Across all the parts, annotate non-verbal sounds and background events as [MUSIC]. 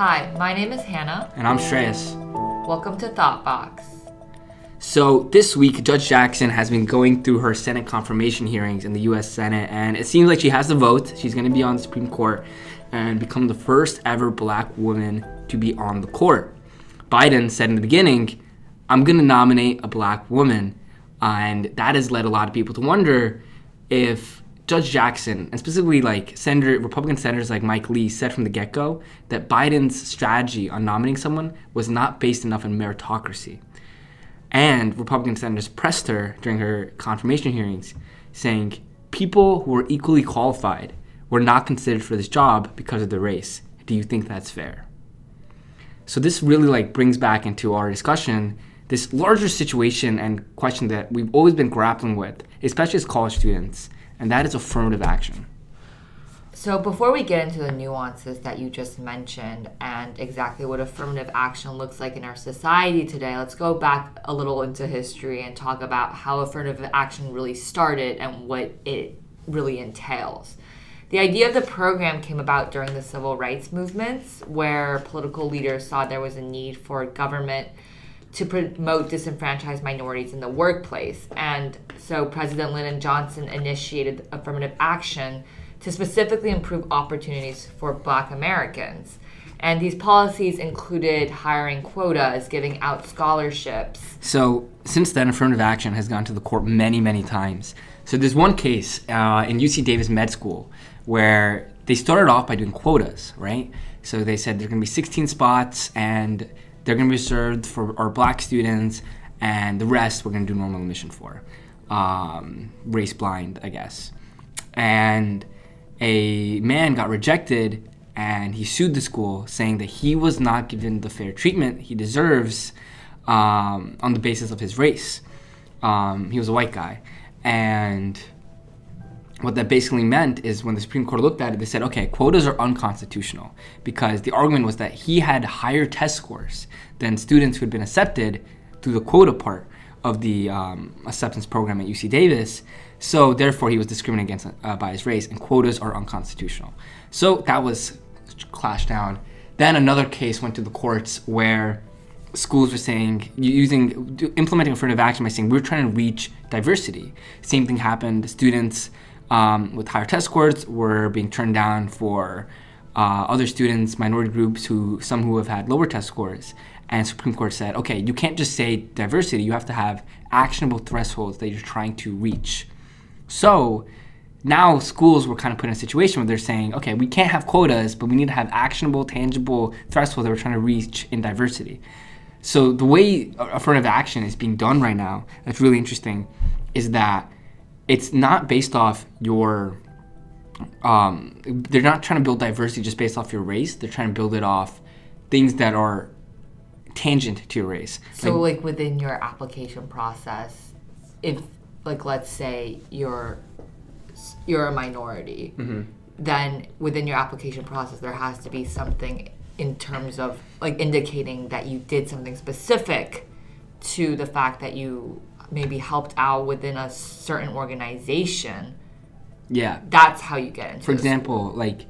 Hi, my name is Hannah. And I'm Shreyas. Welcome to Thoughtbox. So, this week, Judge Jackson has been going through her Senate confirmation hearings in the US Senate, and it seems like she has the vote. She's going to be on the Supreme Court and become the first ever black woman to be on the court. Biden said in the beginning, I'm going to nominate a black woman. And that has led a lot of people to wonder if Judge Jackson, and specifically like Senator, Republican senators like Mike Lee, said from the get go that Biden's strategy on nominating someone was not based enough in meritocracy. And Republican senators pressed her during her confirmation hearings, saying people who were equally qualified were not considered for this job because of the race. Do you think that's fair? So this really like brings back into our discussion this larger situation and question that we've always been grappling with, especially as college students and that is affirmative action. So, before we get into the nuances that you just mentioned and exactly what affirmative action looks like in our society today, let's go back a little into history and talk about how affirmative action really started and what it really entails. The idea of the program came about during the civil rights movements, where political leaders saw there was a need for government to promote disenfranchised minorities in the workplace. And so President Lyndon Johnson initiated affirmative action to specifically improve opportunities for black Americans. And these policies included hiring quotas, giving out scholarships. So, since then, affirmative action has gone to the court many, many times. So, there's one case uh, in UC Davis Med School where they started off by doing quotas, right? So, they said there's going to be 16 spots and they're going to be reserved for our black students, and the rest we're going to do normal admission for. Um, race blind, I guess. And a man got rejected and he sued the school saying that he was not given the fair treatment he deserves um, on the basis of his race. Um, he was a white guy. And what that basically meant is when the Supreme Court looked at it, they said, okay, quotas are unconstitutional because the argument was that he had higher test scores than students who had been accepted through the quota part of the um, acceptance program at UC Davis. So therefore, he was discriminated against uh, by his race, and quotas are unconstitutional. So that was clashed down. Then another case went to the courts where schools were saying using implementing affirmative action by saying we're trying to reach diversity. Same thing happened. Students um, with higher test scores were being turned down for uh, other students, minority groups who some who have had lower test scores. And Supreme Court said, okay, you can't just say diversity. You have to have actionable thresholds that you're trying to reach. So now schools were kind of put in a situation where they're saying, okay, we can't have quotas, but we need to have actionable, tangible thresholds that we're trying to reach in diversity. So the way affirmative action is being done right now, that's really interesting, is that it's not based off your um, they're not trying to build diversity just based off your race. They're trying to build it off things that are tangent to your race. So, like, like within your application process, if like let's say you're you're a minority, mm-hmm. then within your application process there has to be something in terms of like indicating that you did something specific to the fact that you maybe helped out within a certain organization. Yeah. That's how you get into For example, like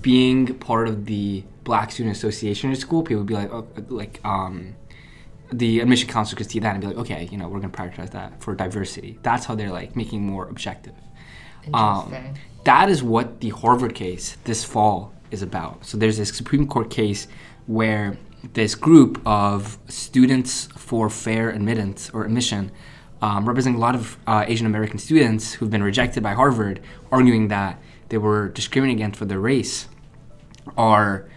being part of the Black Student Association at school, people would be like, oh, like, um, the admission counselor could see that and be like, okay, you know, we're going to prioritize that for diversity. That's how they're like making more objective. Interesting. Um, that is what the Harvard case this fall is about. So there's this Supreme Court case where this group of students for fair admittance or admission um, representing a lot of uh, Asian American students who've been rejected by Harvard, arguing that they were discriminated against for their race, are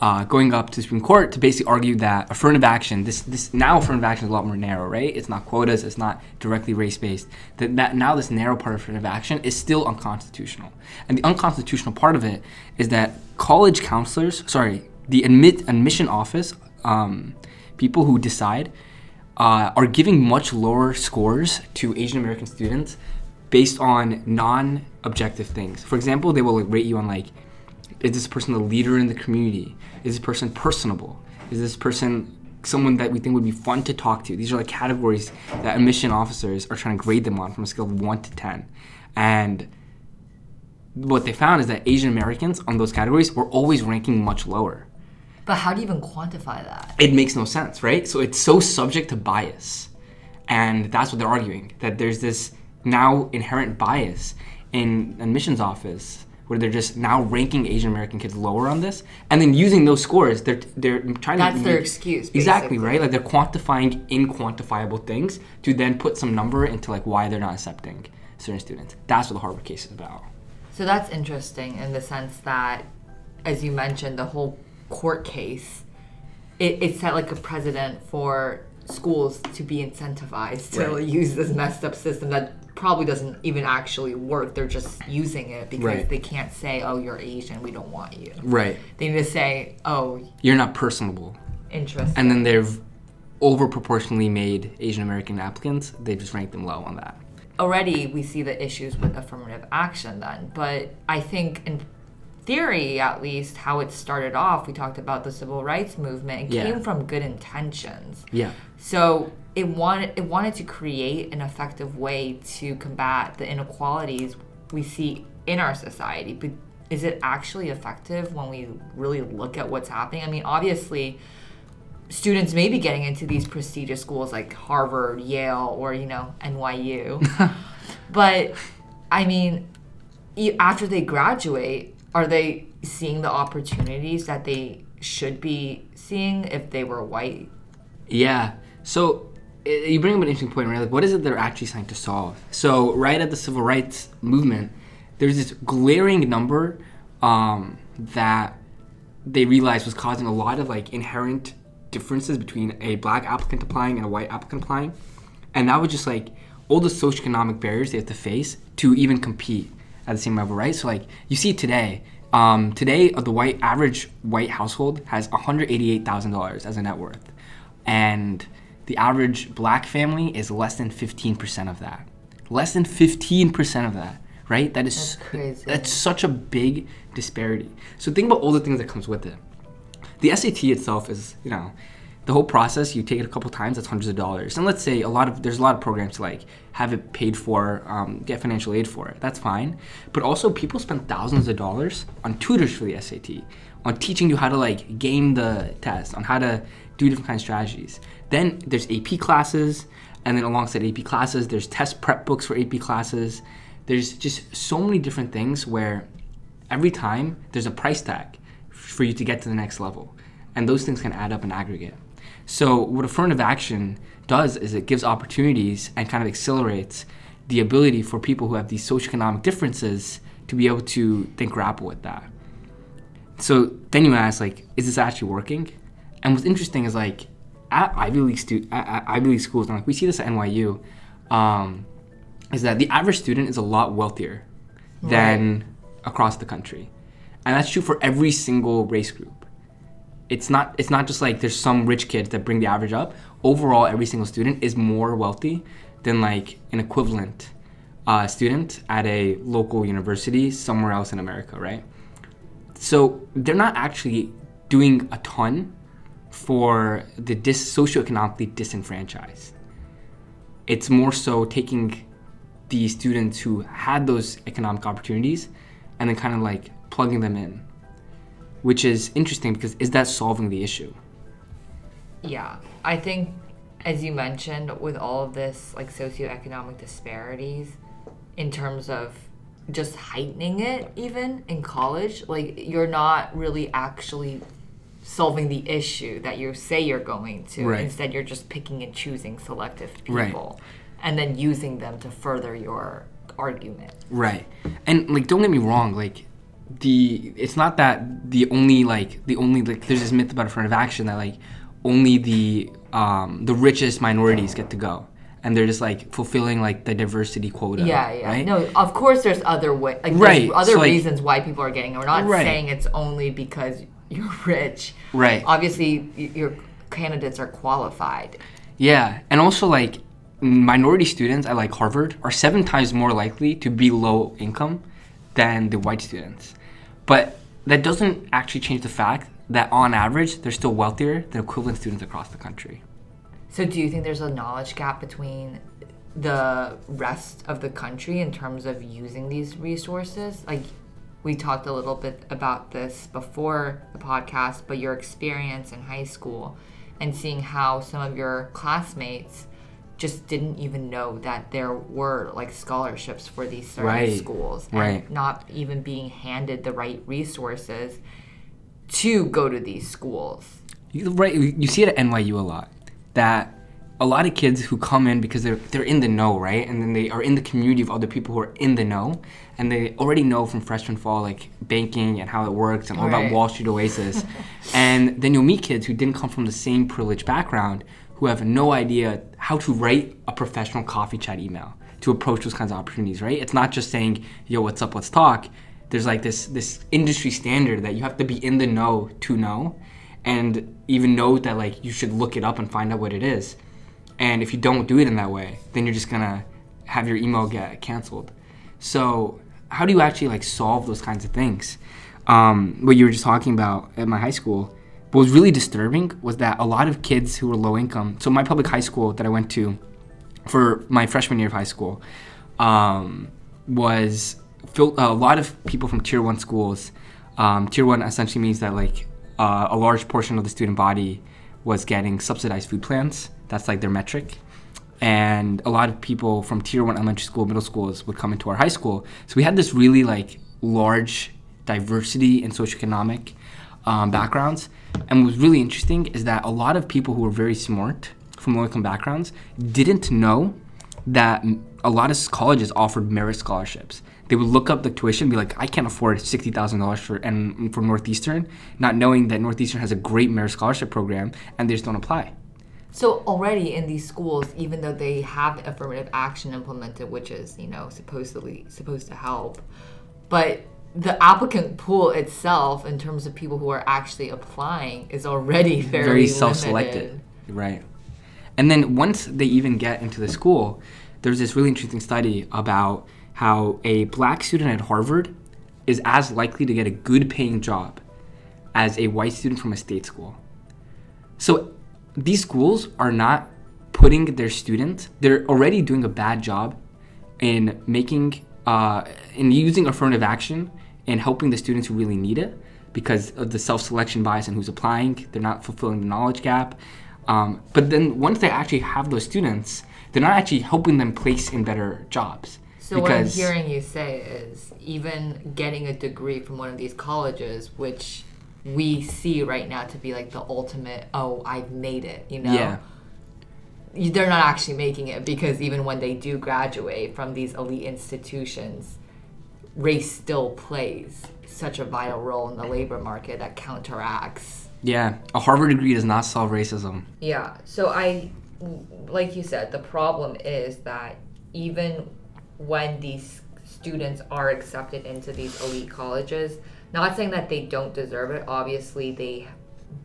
uh, going up to the Supreme Court to basically argue that affirmative action, this, this now affirmative action is a lot more narrow, right? It's not quotas, it's not directly race based. That, that now this narrow part of affirmative action is still unconstitutional. And the unconstitutional part of it is that college counselors, sorry, the admit admission office, um, people who decide uh, are giving much lower scores to Asian American students based on non-objective things. For example, they will like, rate you on like, is this person a leader in the community? Is this person personable? Is this person someone that we think would be fun to talk to? These are like categories that admission officers are trying to grade them on from a scale of one to ten, and what they found is that Asian Americans on those categories were always ranking much lower. But how do you even quantify that? It makes no sense, right? So it's so subject to bias. And that's what they're arguing that there's this now inherent bias in admissions office where they're just now ranking Asian American kids lower on this, and then using those scores, they're they're trying That's to That's their excuse, Exactly right. Like they're quantifying inquantifiable things to then put some number into like why they're not accepting certain students. That's what the Harvard case is about. So that's interesting in the sense that, as you mentioned, the whole court case, it, it set like a precedent for schools to be incentivized to Right. use this messed up system that probably doesn't even actually work. They're just using it because Right. they can't say, "Oh, you're Asian, we don't want you." Right. They need to say, "Oh, You're not personable. interesting." And then they've over proportionally made Asian American applicants. They just ranked them low on that. already we see the issues with affirmative action then but i think in theory at least how it started off we talked about the civil rights movement it Yeah. came from good intentions Yeah. so it wanted it wanted to create an effective way to combat the inequalities we see in our society but is it actually effective when we really look at what's happening i mean obviously students may be getting into these prestigious schools like Harvard, Yale, or you know NYU. [LAUGHS] but I mean, after they graduate, are they seeing the opportunities that they should be seeing if they were white? Yeah. So you bring up an interesting point, right? Like, what is it they're actually trying to solve? So, right at the civil rights movement, there's this glaring number um, that they realized was causing a lot of like inherent differences between a black applicant applying and a white applicant applying, and that was just like all the socioeconomic barriers they have to face to even compete at the same level, right? So, like you see today. Um, today, uh, the white average white household has one hundred eighty-eight thousand dollars as a net worth and the average black family is less than 15% of that less than 15% of that right that is That's crazy. that's such a big disparity so think about all the things that comes with it the SAT itself is you know the whole process you take it a couple times that's hundreds of dollars. And let's say a lot of there's a lot of programs to like have it paid for um, get financial aid for it. That's fine. But also people spend thousands of dollars on tutors for the SAT on teaching you how to like game the test on how to do different kinds of strategies. Then there's AP classes and then alongside AP classes there's test prep books for AP classes. There's just so many different things where every time there's a price tag for you to get to the next level. And those things can add up in aggregate so what affirmative action does is it gives opportunities and kind of accelerates the ability for people who have these socioeconomic differences to be able to then grapple with that. So then you ask like is this actually working? And what's interesting is like at ivy league stu- at, at ivy league schools and like we see this at nyu um, is that the average student is a lot wealthier than across the country. And that's true for every single race group it's not it's not just like there's some rich kids that bring the average up. Overall every single student is more wealthy than like an equivalent uh, student at a local university somewhere else in america right? So they're not actually doing a ton for the dis- socioeconomically disenfranchised. It's more so taking the students who had those economic opportunities and then kind of like plugging them in which is interesting because is that solving the issue Yeah, I think, as you mentioned, with all of this like socioeconomic disparities, in terms of just heightening it, even in college, like you're not really actually solving the issue that you say you're going to. Right. Instead, you're just picking and choosing selective Right. people, and then using them to further your argument. Right. And like don't get me wrong, like the it's not that the only like the only like there's this myth about affirmative action that like only the um the richest minorities get to go. And they're just like fulfilling like the diversity quota. Yeah, yeah. Right? No, of course there's other way, like Right, there's other so, like- reasons why people are getting it. We're not Right. saying it's only because you're [LAUGHS] rich. Right. Obviously, your candidates are qualified. Yeah. And also like minority students at like Harvard are seven times more likely to be low income than the white students. But that doesn't actually change the fact that on average they're still wealthier than equivalent students across the country. So, do you think there's a knowledge gap between the rest of the country in terms of using these resources? Like, we talked a little bit about this before the podcast, but your experience in high school and seeing how some of your classmates just didn't even know that there were like scholarships for these certain Right. schools and Right. not even being handed the right resources to go to these schools. You, right, you see it at NYU a lot. That a lot of kids who come in because they're they're in the know, right? And then they are in the community of other people who are in the know, and they already know from freshman fall like banking and how it works and all Right. about Wall Street Oasis. [LAUGHS] and then you'll meet kids who didn't come from the same privileged background who have no idea how to write a professional coffee chat email to approach those kinds of opportunities, right? It's not just saying, "Yo, what's up? Let's talk." There's like this this industry standard that you have to be in the know to know and even know that like you should look it up and find out what it is. And if you don't do it in that way, then you're just gonna have your email get canceled. So how do you actually like solve those kinds of things? Um, what you were just talking about at my high school, what was really disturbing was that a lot of kids who were low income. So my public high school that I went to for my freshman year of high school um, was filled, a lot of people from tier one schools. Um, tier one essentially means that like uh, a large portion of the student body was getting subsidized food plans. That's like their metric. And a lot of people from tier one elementary school, middle schools would come into our high school. So we had this really like large diversity in socioeconomic um, backgrounds. And what was really interesting is that a lot of people who were very smart from low income backgrounds didn't know that a lot of colleges offered merit scholarships. They would look up the tuition and be like, I can't afford sixty thousand dollars for and for Northeastern, not knowing that Northeastern has a great merit scholarship program, and they just don't apply. So already in these schools, even though they have affirmative action implemented, which is you know supposedly supposed to help, but the applicant pool itself, in terms of people who are actually applying, is already very, very self-selected, limited. right? And then once they even get into the school, there's this really interesting study about how a black student at Harvard is as likely to get a good paying job as a white student from a state school. So these schools are not putting their students, they're already doing a bad job in making, uh, in using affirmative action and helping the students who really need it because of the self selection bias and who's applying. They're not fulfilling the knowledge gap. Um, but then once they actually have those students, they're not actually helping them place in better jobs. So what I'm hearing you say is even getting a degree from one of these colleges, which we see right now to be like the ultimate, oh, I've made it, you know? Yeah. They're not actually making it because even when they do graduate from these elite institutions, race still plays such a vital role in the labor market that counteracts Yeah, a Harvard degree does not solve racism. Yeah. So I, like you said, the problem is that even when these students are accepted into these elite colleges, not saying that they don't deserve it, obviously they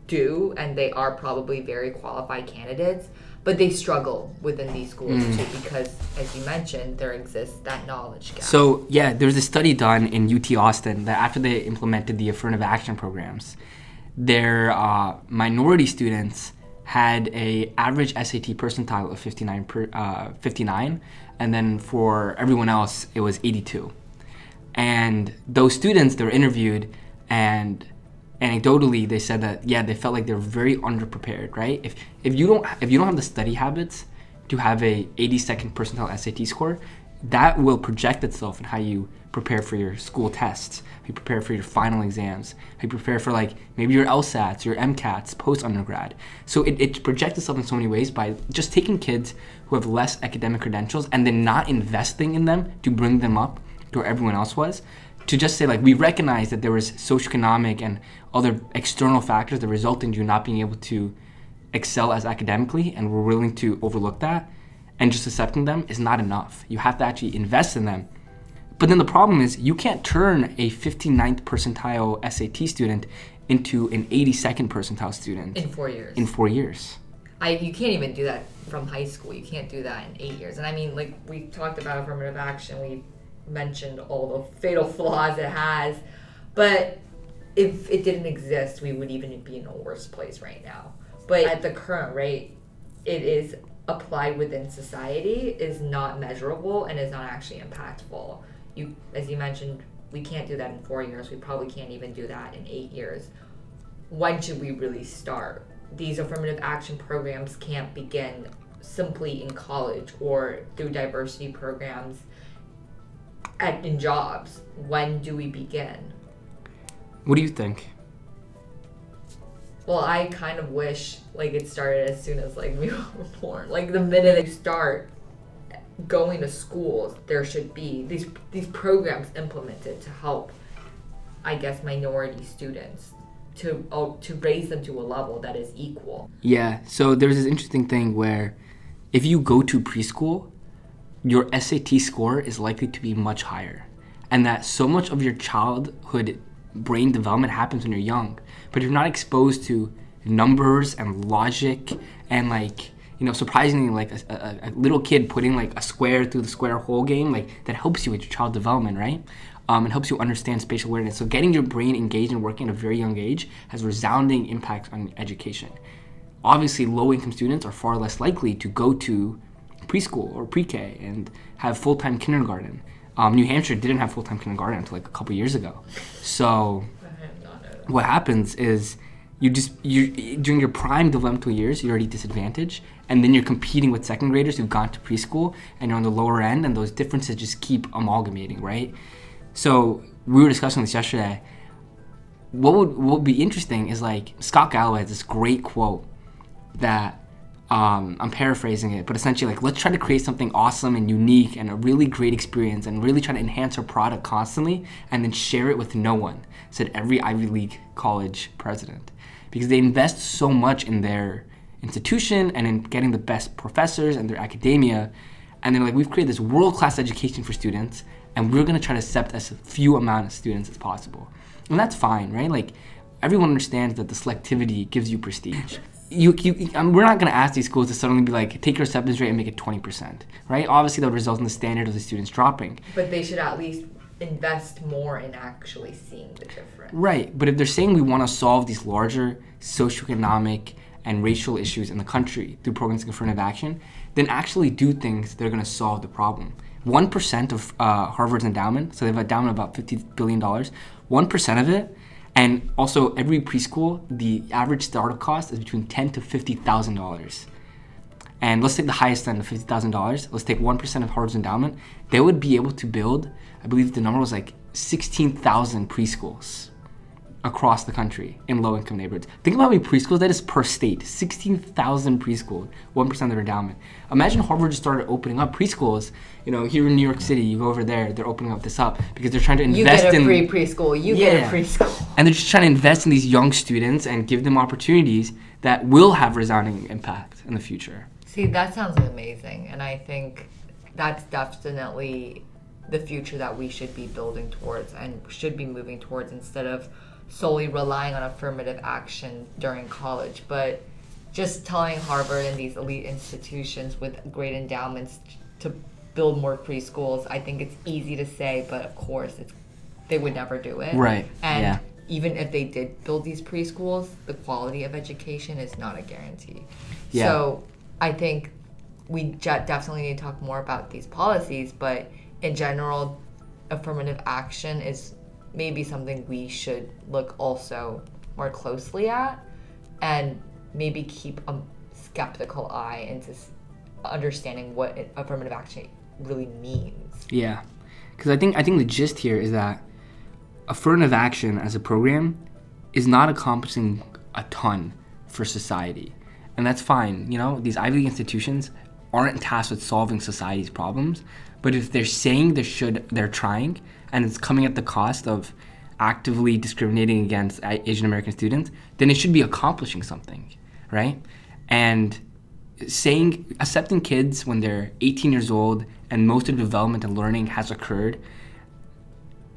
do, and they are probably very qualified candidates, but they struggle within these schools too because, as you mentioned, there exists that knowledge gap. So yeah, there was a study done in UT Austin that after they implemented the affirmative action programs, their uh, minority students had a average SAT percentile of 59 per, uh, 59, and then for everyone else it was 82. And those students they were interviewed, and anecdotally they said that yeah they felt like they're very underprepared. Right? If if you don't if you don't have the study habits to have a 82nd percentile SAT score, that will project itself in how you prepare for your school tests, how you prepare for your final exams, how you prepare for like maybe your LSATs, your MCATs post undergrad. So it, it projects itself in so many ways by just taking kids who have less academic credentials and then not investing in them to bring them up to where everyone else was. To just say like we recognize that there was socioeconomic and other external factors that result in you not being able to excel as academically and we're willing to overlook that and just accepting them is not enough. You have to actually invest in them. But then the problem is you can't turn a 59th percentile SAT student into an 82nd percentile student in four years. in 4 years. I you can't even do that from high school. You can't do that in eight years. And I mean, like we talked about affirmative action. We mentioned all the fatal flaws it has, but if it didn't exist, we would even be in a worse place right now. But at the current rate, it is applied within society is not measurable and is not actually impactful. You, as you mentioned, we can't do that in four years. We probably can't even do that in eight years. When should we really start? These affirmative action programs can't begin simply in college or through diversity programs at, in jobs. When do we begin? What do you think? Well, I kind of wish like it started as soon as like [LAUGHS] we were born. Like the minute they start going to schools, there should be these these programs implemented to help, I guess, minority students to oh, to raise them to a level that is equal. Yeah. So there's this interesting thing where if you go to preschool, your SAT score is likely to be much higher. And that so much of your childhood brain development happens when you're young. But you're not exposed to numbers and logic and like you know surprisingly like a, a, a, little kid putting like a square through the square hole game like that helps you with your child development right um, helps you understand spatial awareness so getting your brain engaged and working at a very young age has resounding impacts on education obviously low income students are far less likely to go to preschool or pre-k and have full-time kindergarten. Um, new hampshire didn't have full-time kindergarten until like a couple years ago. So what happens is you just you during your prime developmental years you're already disadvantaged and then you're competing with second graders who've gone to preschool and you're on the lower end and those differences just keep amalgamating right? So we were discussing this yesterday. What would what would be interesting is like scott galloway has this great quote that um, I'm paraphrasing it, but essentially, like, let's try to create something awesome and unique and a really great experience and really try to enhance our product constantly and then share it with no one, said every Ivy League college president. Because they invest so much in their institution and in getting the best professors and their academia. And they're like, we've created this world class education for students, and we're gonna try to accept as few amount of students as possible. And that's fine, right? Like, everyone understands that the selectivity gives you prestige you, you um, we're not going to ask these schools to suddenly be like take your acceptance rate and make it 20% right? Obviously that would result in the standard of the students dropping. But they should at least invest more in actually seeing the difference. Right but if they're saying we want to solve these larger socioeconomic and racial issues in the country through programs of affirmative action then actually do things that are going to solve the problem. 1% of uh, harvard's endowment so they have an endowment about $50 billion 1% of it and also, every preschool, the average startup cost is between ten to fifty thousand dollars. And let's take the highest end of fifty thousand dollars. Let's take one percent of Harvard's endowment. They would be able to build, I believe the number was like sixteen thousand preschools across the country in low income neighborhoods. Think about how many preschools that is per state 16,000 preschools, 1% of their endowment. Imagine Harvard just started opening up preschools. You know, here in New York City, you go over there, they're opening up this up because they're trying to invest in. You get a free preschool, you yeah. get a preschool. And they're just trying to invest in these young students and give them opportunities that will have resounding impact in the future. See, that sounds amazing. And I think that's definitely the future that we should be building towards and should be moving towards instead of solely relying on affirmative action during college, but just telling Harvard and these elite institutions with great endowments to build more preschools. I think it's easy to say, but of course, it's they would never do it. Right. And yeah. even if they did build these preschools, the quality of education is not a guarantee. Yeah. So I think we definitely need to talk more about these policies, but in general, affirmative action is maybe something we should look also more closely at and maybe keep a skeptical eye into understanding what affirmative action really means. Yeah. Cuz I think I think the gist here is that affirmative action as a program is not accomplishing a ton for society. And that's fine. You know, these Ivy League institutions aren't tasked with solving society's problems, but if they're saying they should they're trying, and it's coming at the cost of actively discriminating against Asian American students, then it should be accomplishing something, right? And saying accepting kids when they're 18 years old and most of the development and learning has occurred,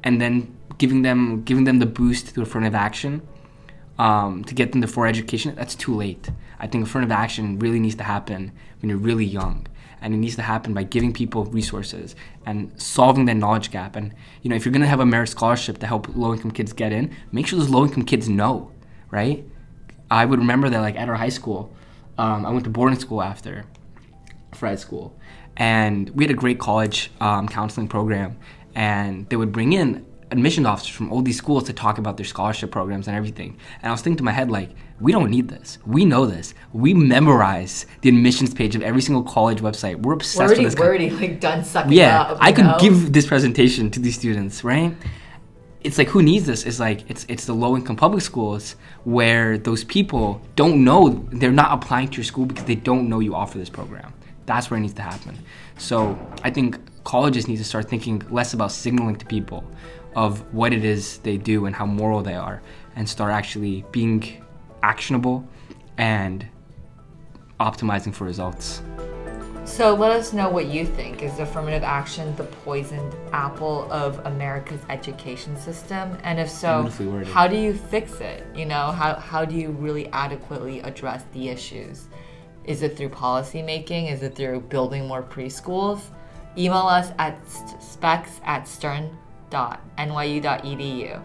and then giving them giving them the boost through affirmative action um, to get them to for education, that's too late. I think affirmative action really needs to happen when you're really young and it needs to happen by giving people resources and solving that knowledge gap. And you know, if you're gonna have a merit scholarship to help low-income kids get in, make sure those low-income kids know, right? I would remember that like at our high school, um, I went to boarding school after Fred school, and we had a great college um, counseling program, and they would bring in admission officers from all these schools to talk about their scholarship programs and everything. And I was thinking to my head, like, we don't need this. We know this. We memorize the admissions page of every single college website. We're obsessed with this. we're already like done sucking yeah, up. I could know? give this presentation to these students, right? It's like who needs this? It's like it's it's the low income public schools where those people don't know they're not applying to your school because they don't know you offer this program. That's where it needs to happen. So I think colleges need to start thinking less about signaling to people of what it is they do and how moral they are, and start actually being actionable and optimizing for results. So let us know what you think. Is affirmative action the poisoned apple of America's education system? And if so, how do you fix it? You know, how, how do you really adequately address the issues? Is it through policy making? Is it through building more preschools? Email us at specs at stern.nyu.edu.